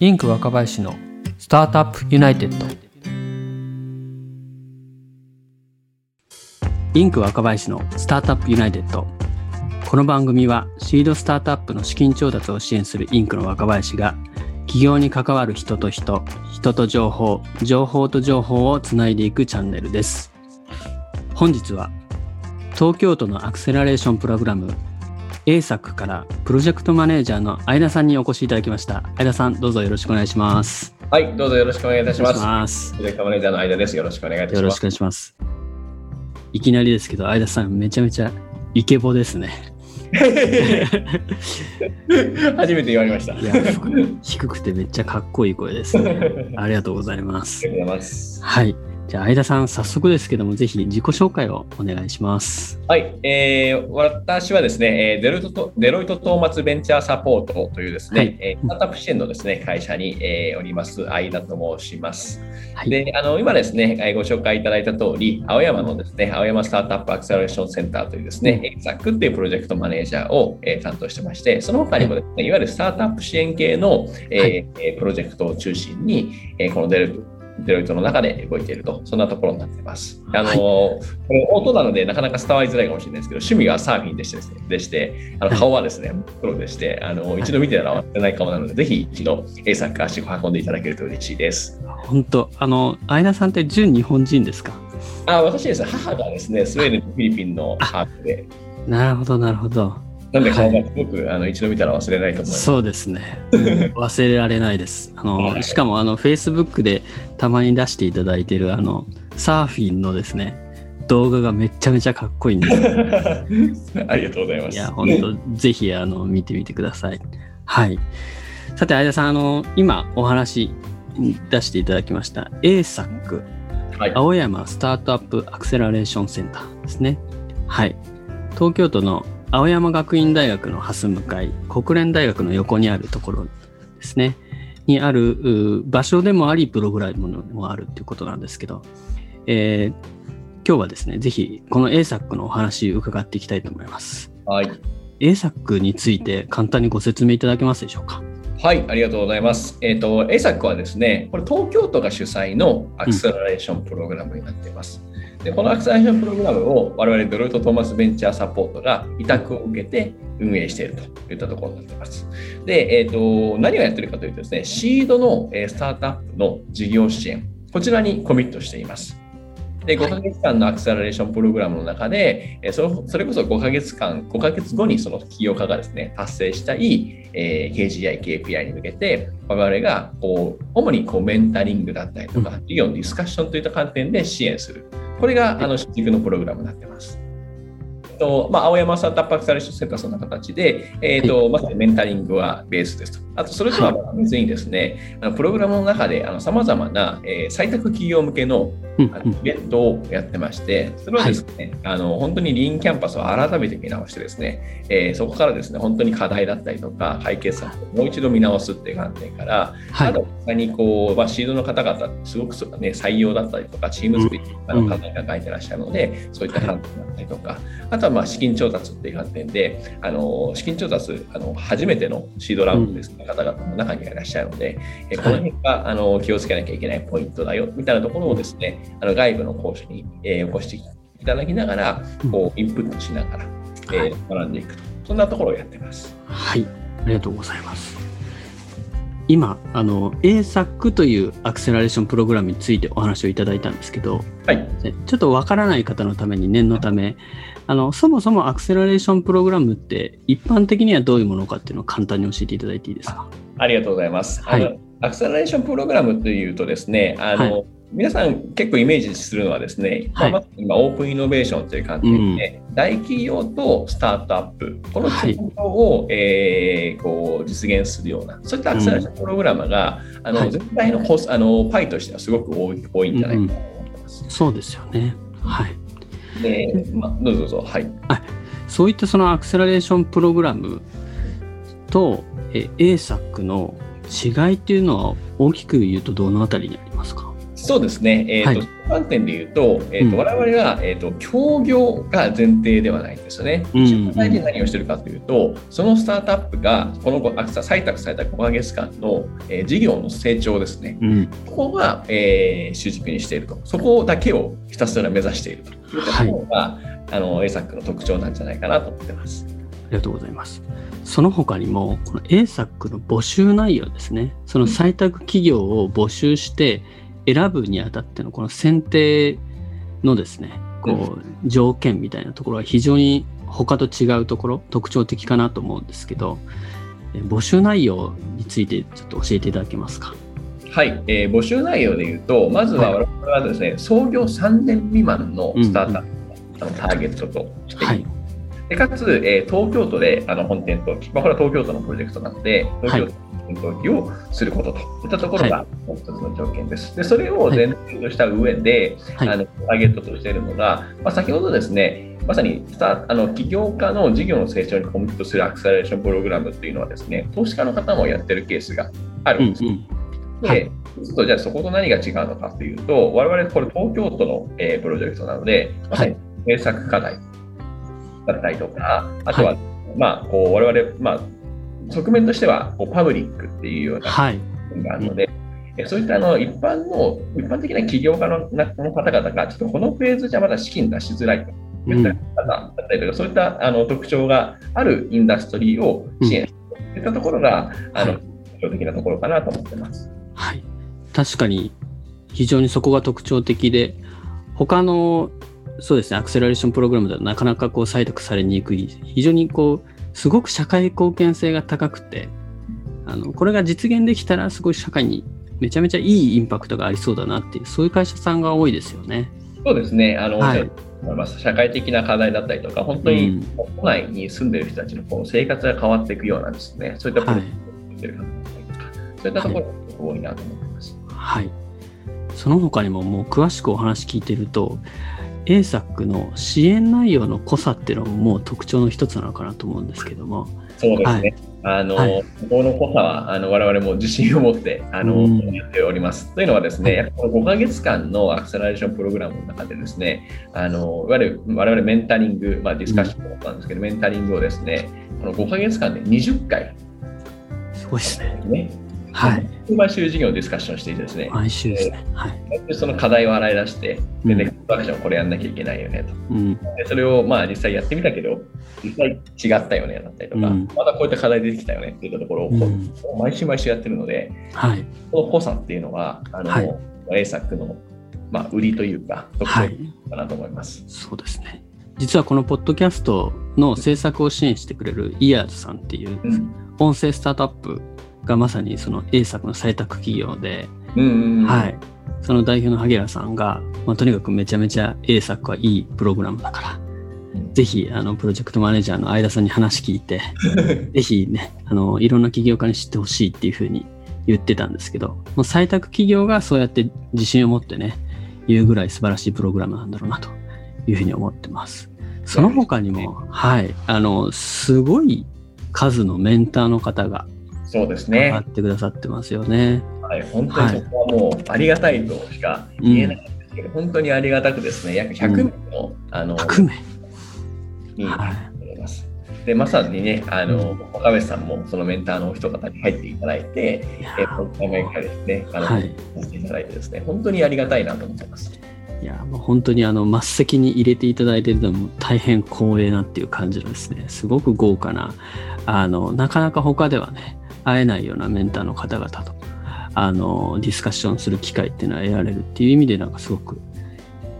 インク若林のスタートアップユナイテッド。インク若林のスタートアップユナイテッド。この番組はシードスタートアップの資金調達を支援するインクの若林が起業に関わる人と人人と情報情報と情報をつないでいくチャンネルです。本日は東京都のアクセラレーションプログラム A 作からプロジェクトマネージャーの相田さんにお越しいただきました相田さんどうぞよろしくお願いしますはい、どうぞよろしくお願いいたします。ますプロジェクトマネージャーの間です。よろしくお願いいたしますよろしくお。願いしますいきなりですけど相田さんめちゃめちゃイケボですね 初めて言われました。あいや低くてめっちゃかっこいい声ですねありがとうございますりがとうございます。はいじゃあ相田さん早速ですけどもぜひ自己紹介をお願いします。はい、えー、私はですね、えーデロイトとデロイトトーマツベンチャーサポートというですね、はい。えースタートアップ支援のですね会社に、えーおります相田と申します。はい。で、あの今ですね、えーご紹介いただいた通り、青山のですね、青山スタートアップアクセラレーションセンターというですね、エ ZAC っていうプロジェクトマネージャーを、えー担当してまして、その他にもですね、いわゆるスタートアップ支援系の、えーはい。えープロジェクトを中心に、えーこのデロイトデロイトの中で動いていると、そんなところになっています。あの、はいこれ音なのでなかなか伝わりづらいかもしれないですけど、趣味がサーフィンでしてですね、でしてあのはい。顔はですね、プロでして、あの一度見てたら忘れない顔なので、ぜひ一度 A 作足を運んでいただけると嬉しいです。本当あの相田さんって純日本人ですか？あ私です。ね、母がですね、スウェーデンとフィリピンのハーフで、なるほどなるほどなんで顔がすごく、あの一度見たら忘れないと思います。そうですね。忘れられないです。あの、しかも、あの、Facebook でたまに出していただいている、あの、サーフィンのですね、動画がめちゃめちゃかっこいいんです。ありがとうございます。いや、本当ぜひ、あの、見てみてください。はい。さて、相田さん、あの、今お話出していただきました ASAC、はい、青山スタートアップアクセラレーションセンターですね。はい。東京都の青山学院大学の蓮向かい、国連大学の横にあるところですね。にあるう場所でもあり、プログラムもあるということなんですけど、えー今日はですね、ぜひこの ASAC のお話伺っていきたいと思います。はい。ASAC について簡単にご説明いただけますでしょうか？はい、ありがとうございます。えっ、と、A 作はですね、これ東京都が主催のアクセラレーションプログラムになっています。でこのアクセラレーションプログラムを我々デロイト・トーマス・ベンチャー・サポートが委託を受けて運営しているといったところになっています。で、えっ、と、何をやってるかというとですね、シードのスタートアップの事業支援、こちらにコミットしています。で、5ヶ月間のアクセラレーションプログラムの中で、えーそのそれこそ5ヶ月間、5ヶ月後にその起業家がですね、達成したい、えー KGI、KPI に向けて、我々がこう主にこうメンタリングだったりとか、事業のディスカッションといった観点で支援する。これがあの主軸のプログラムになっています。とまあ、青山スタートアップアクセラレーションセンターそんな形で、えーとまさにメンタリングはベースですと。あと、それとは別にですね、あのプログラムの中でさまざまな、えー採択企業向けのイベントをやってまして、それはですね、あの本当にリーンキャンパスを改めて見直してですね、えーそこからですね、本当に課題だったりとか、解決策をもう一度見直すっていう観点から、はい。あと他にこう、まあ、シードの方々、すごくね、採用だったりとか、チーム作りとかの課題が書いてらっしゃるので、そういった観点だったりとか、あとはまあ資金調達っていう観点で、あの資金調達あの、初めてのシードラウンドですね、方々の中にはいらっしゃるので、えーこの辺があの気をつけなきゃいけないポイントだよみたいなところをですね、あの外部の講師に、えー、起こしていただきながら、こうインプットしながら、えー学んでいくと、そんなところをやってます。はい、ありがとうございます。今、あの ASAC というアクセラレーションプログラムについてお話をいただいたんですけど、はい。ちょっとわからない方のために念のため、あのそもそもアクセラレーションプログラムって一般的にはどういうものかっていうのを簡単に教えていただいていいですか？ありがとうございます。はいアクセラレーションプログラムというとですね、あの、はい皆さん結構イメージするのはですね、はいま今オープンイノベーションという観点で、大企業とスタートアップ、このはい両方を、えーこう実現するような、そういったアクセラレーションプログラムが、あのはい全体のコスあのパイとしてはすごく多い多いんじゃないかなと思ってます。そうですよね。はい。でまあ、どうぞどうぞ。はい。そういったそのアクセラレーションプログラムとえ ASAC の違いっていうのは大きく言うとどのあたりにありますか？そうですね、えーとはい。観点で言うと,、えーとうん。我々は、えーと、協業が前提ではないんですよね。うん実際に何をしてるかというと、そのスタートアップが、このあ採択された5ヶ月間の、えー事業の成長ですね、うん。ここが、えー主軸にしていると、そこだけをひたすら目指していると。い。うところが、あの ASAC の特徴なんじゃないかなと思ってます。ありがとうございます。その他にも、この ASAC の募集内容ですね、その採択企業を募集して選ぶにあたってのこの選定のですね、こう条件みたいなところは非常に他と違うところ、特徴的かなと思うんですけど、え募集内容についてちょっと教えていただけますか？はい、えー募集内容でいうと、まずは我々はですね、創業3年未満のスタートアップをターゲットとしてい。でかつ、えー東京都であの本店登記、まあ、これは東京都のプロジェクトなので、東京都の本店登記をすることといったところがもう一つの条件です。でそれを前提とした上で、はいあのターゲットとしているのが、まあ、先ほどですね、まさにスタあの起業家の事業の成長にコミットするアクセラレーションプログラムっていうのはですね、投資家の方もやってるケースがあるんです。うんうん。で、はいそうするとじゃあそこと何が違うのかというと、我々これ東京都の、えープロジェクトなので、まさに制作課題だったりとか、あとは、はまあ、こう我々、まあ、側面としてはこうパブリックっていうようなはい。部分があるので、えそういったあの一般の、一般的な起業家のなの方々が、ちょっとこのフェーズじゃまだ資金出しづらいと。いった方だったりとか、そういったあの特徴があるインダストリーを支援するといったところが、あのはい。特徴的なところかなと思ってます。はい、確かに非常にそこが特徴的で他のそうですねアクセラレーションプログラムではなかなかこう採択されにくい非常にこうすごく社会貢献性が高くてあのこれが実現できたらすごい社会にめちゃめちゃいいインパクトがありそうだなっていうそういう会社さんが多いですよね。そうですね、あの、はい。社会的な課題だったりとか、本当にうん都内に住んでる人たちのこう生活が変わっていくようなですね、そういったプロジェクってる方そういったところが多いなと思ってます。はい。その他にももう詳しくお話聞いてると ASAC の支援内容の濃さっていうのももう特徴の一つなのかなと思うんですけども。そうですね。あの、はいここの濃さは、あの、我々も自信を持って、あの、うんやっております。というのはですね、やっぱこの5ヶ月間のアクセラレーションプログラムの中でですね、あの、いわゆる我々メンタリング、まあディスカッションもなんですけど、メンタリングをですね、この5ヶ月間で20回すごいですね。ね、はい。毎週事業をディスカッションしていてですね、毎週ですね。はい。でその課題を洗い出して、で、うんネクストアクションこれやんなきゃいけないよねと。うん。でそれをまあ実際やってみたけど、実際違ったよねだったりとか、うんまだこういった課題出てきたよねっていったところを、うん毎週毎週やってるので、はい。この濃さっていうのは、あの、はい ASAC の、まあ、売りというか、特徴はい。かなと思います。そうですね。実はこのポッドキャストの制作を支援してくれるイヤーズさんっていううん。音声スタートアップがまさにその A 作の採択企業で。はい。その代表の萩原さんが、まあ、とにかくめちゃめちゃ A 作はいいプログラムだから、うんぜひ、あの、プロジェクトマネージャーの相田さんに話聞いて、ぜひね、あの、いろんな起業家に知ってほしいっていうふうに言ってたんですけど、もう採択企業がそうやって自信を持ってね、言うぐらい素晴らしいプログラムなんだろうなというふうに思ってます。その他にも、はい、あの、すごい数のメンターの方がそうですねっ。てくださってますよね。はい。本当にそこはもうありがたいとしか言えないんですけど、本当にありがたくですね、約100名の、あの、100名。にはい。思います。で、まさにね、あの、岡部さんもそのメンターのお人方に入っていただいて、えー、この名前からですね、あの、はい。いただいてですね、本当にありがたいなと思ってます。いや、もう本当にあの、末席に入れていただいているのも大変光栄なっていう感じのですね、すごく豪華な、あの、なかなか他ではね、会えないようなメンターの方々と、あの、ディスカッションする機会っていうのは得られるっていう意味で、なんかすごく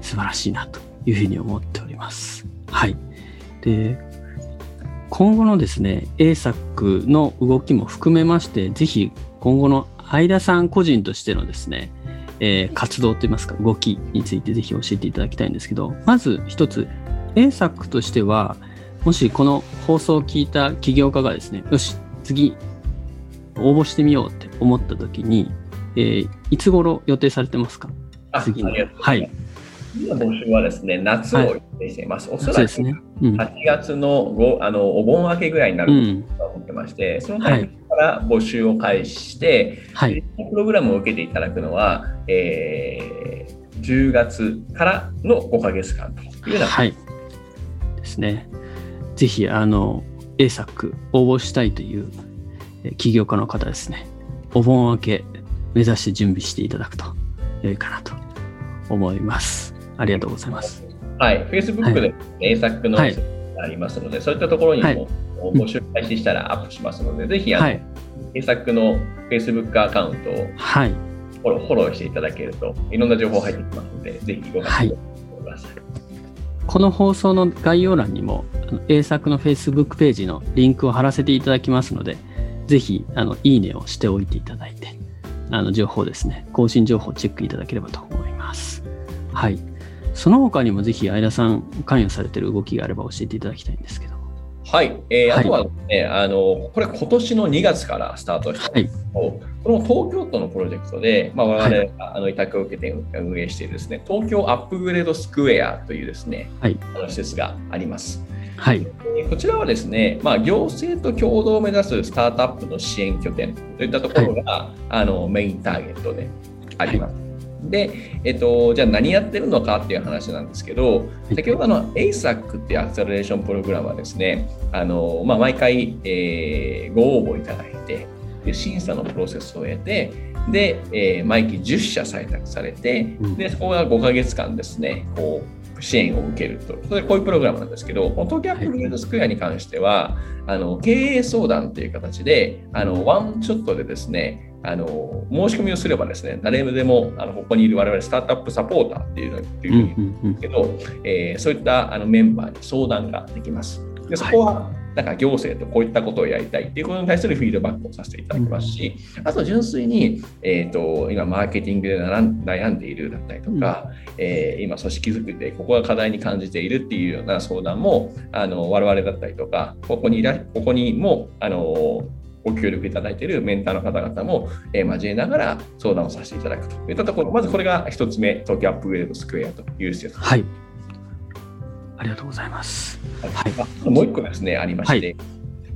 素晴らしいなというふうに思っております。はい。で、今後のですね、A 作の動きも含めまして、ぜひ今後の相田さん個人としてのですね、えー活動といいますか動きについてぜひ教えていただきたいんですけどまず一つ A 作としてはもしこの放送を聞いた起業家がですねよし次応募してみようって思った時に、えーいつ頃予定されてますか？あ次のありがとうございます。次の募集はですね、夏を予定しています。おそらくそうですね。うん。8月のごあのお盆明けぐらいになうるん。と思ってまして、そのタイミングから募集を開始して、はい。プログラムを受けていただくのは、えー10月からの5ヶ月間というような、はい。ですね。ぜひ、あの、ASAC 応募したいというえー起業家の方ですね。お盆明け目指して準備していただくと良いかなと思います。ありがとうございます。はい、Facebook で、英作のはいありますので、そういったところにはいも募集開始したらアップしますので、ぜひあの、はい。英作の Facebook アカウントをはい。フォローフォローしていただけると、いろんな情報入ってきますので、ぜひご活用ください。この放送の概要欄にも、A 作の Facebook ページのリンクを貼らせていただきますので、ぜひ、あの、いいねをしておいていただいて、あの、情報ですね、更新情報をチェックいただければと思います。はい。その他にもぜひ、相田さん、関与されている動きがあれば教えていただきたいんですけど。はい、えーはいあとはですね、あの、これ今年の2月からスタートしたんですけど、この東京都のプロジェクトで、まあ、我々があの委託を受けて運営しているですね、東京アップグレードスクエアというですね、はいあの施設があります。はい。えーこちらはですね、まあ、行政と共同を目指すスタートアップの支援拠点といったところが、あのメインターゲットであります。で、えっと、じゃあ何やってるのかっていう話なんですけど、い先ほどの ASAC っていうアクセラレーションプログラムはですね、あのまあ、毎回、えーご応募いただいてで、審査のプロセスを経て、で、えー毎期10社採択されて、うんで、そこが5ヶ月間ですね、こう、支援を受けると。それこういうプログラムなんですけど、東京アップグレードスクエアに関しては、あの経営相談という形で、あのワンショットでですね、あの申し込みをすればですね、誰でもあのここにいる我々スタートアップサポーターっていうのっていううんふうに言うんうんですけど、えーそういったあのメンバーに相談ができます。でそこは、なんか行政とこういったことをやりたいっていうことに対するフィードバックをさせていただきますし、あと純粋に、えー、と今、マーケティングで悩んでいるだったりとか、えー今、組織づくりでここが課題に感じているっていうような相談も、あの我々だったりとか、ここにいらここにもあのご協力いただいているメンターの方々も、えー交えながら相談をさせていただくといったところ、まずこれが一つ目、東京アップグレードスクエアという施設。はい。ありがとうございます。はいあもう一個ですね、ありまして、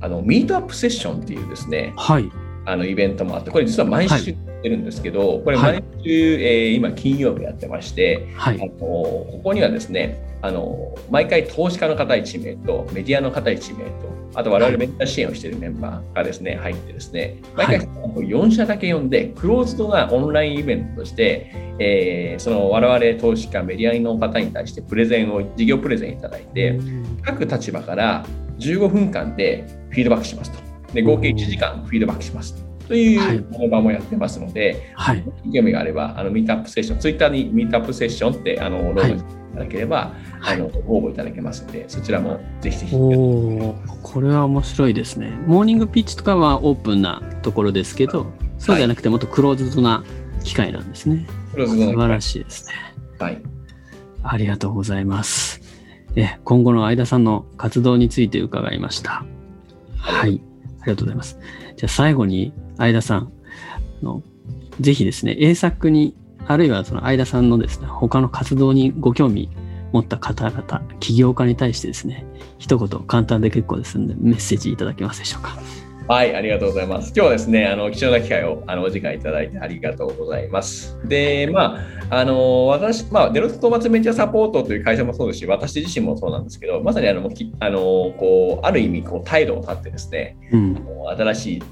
あのミートアップセッションっていうですね、はい。あのイベントもあって、これ実は毎週やってるんですけど、これはい毎週、えー今金曜日やってまして、あのはい。ここにはですね、あの毎回投資家の方1名とメディアの方1名と、あと我々メンター支援をしているメンバーがですね、入ってですね、毎回4社だけ呼んで、クローズドなオンラインイベントとして、えーその我々投資家、メディアの方に対してプレゼンを、事業プレゼンいただいて、各立場から15分間でフィードバックしますと。で合計1時間フィードバックします。といはいうこの場もやってますので、はい。興味があれば、あのミートアップセッション、ツイッターにミートアップセッションってあのログしていただければ、はいあの応募いただけますので、そちらもぜひぜひ。おお、これは面白いですね。モーニングピッチとかはオープンなところですけど、そうじゃなくてもっとクローズドな機会なんですね。クローズドの素晴らしいですね。はい。ありがとうございます。え今後の相田さんの活動について伺いました。はい。ありがとうございます。じゃあ最後に相田さんあの、ぜひですね、英作に、あるいはその相田さんのですね、他の活動にご興味持った方々、起業家に対してですね、一言簡単で結構ですので、メッセージいただけますでしょうか。はい、ありがとうございます。今日はですね、あの貴重な機会をあのお時間いただいてありがとうございます。で、まあ、あの私、まあ、デロイト・トーマツ・ベンチャーサポートという会社もそうですし、私自身もそうなんですけど、まさにあのあのこうある意味こう態度を立ってですね、うん。新しい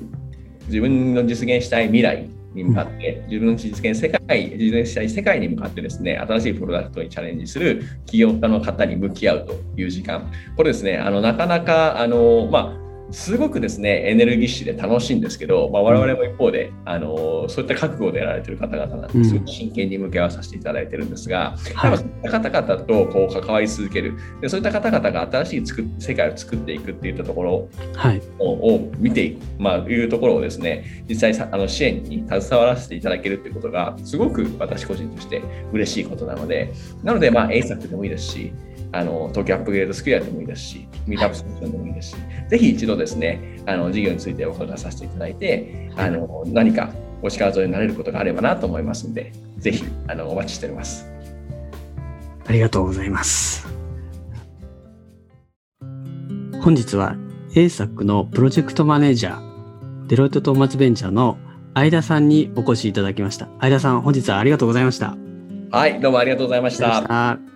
自分の実現したい未来に向かって、自分の実現世界、実現したい世界に向かってですね、新しいプロダクトにチャレンジする起業家の方に向き合うという時間。これですね、あのなかなか、あの、まあ、すごくですね、エネルギッシュで楽しいんですけど、まあ、我々も一方で、あのそういった覚悟でやられている方々なんうん。ですごく真剣に向き合わさせていただいてるんですが、はい。そういった方々とこう関わり続ける。で、そういった方々が新しい世界を作っていくっていったところはい。をを見ていく、まあ、いうところをですね実際さあの支援に携わらせていただけるということがすごく私個人として嬉しいことなのでなので、まあ、A 作でもいいですしあの東京アップグレードスクエアでもいいですしミートアップセッションでもいいですしぜひ一度ですねあの事業についてお伺いさせていただいてあの何かお力添えになれることがあればなと思いますのでぜひあのお待ちしております。ありがとうございます。本日は A 作のプロジェクトマネージャー、デロイトトーマツベンチャーの相田さんにお越しいただきました。相田さん、本日はありがとうございました。はい、どうもありがとうございました。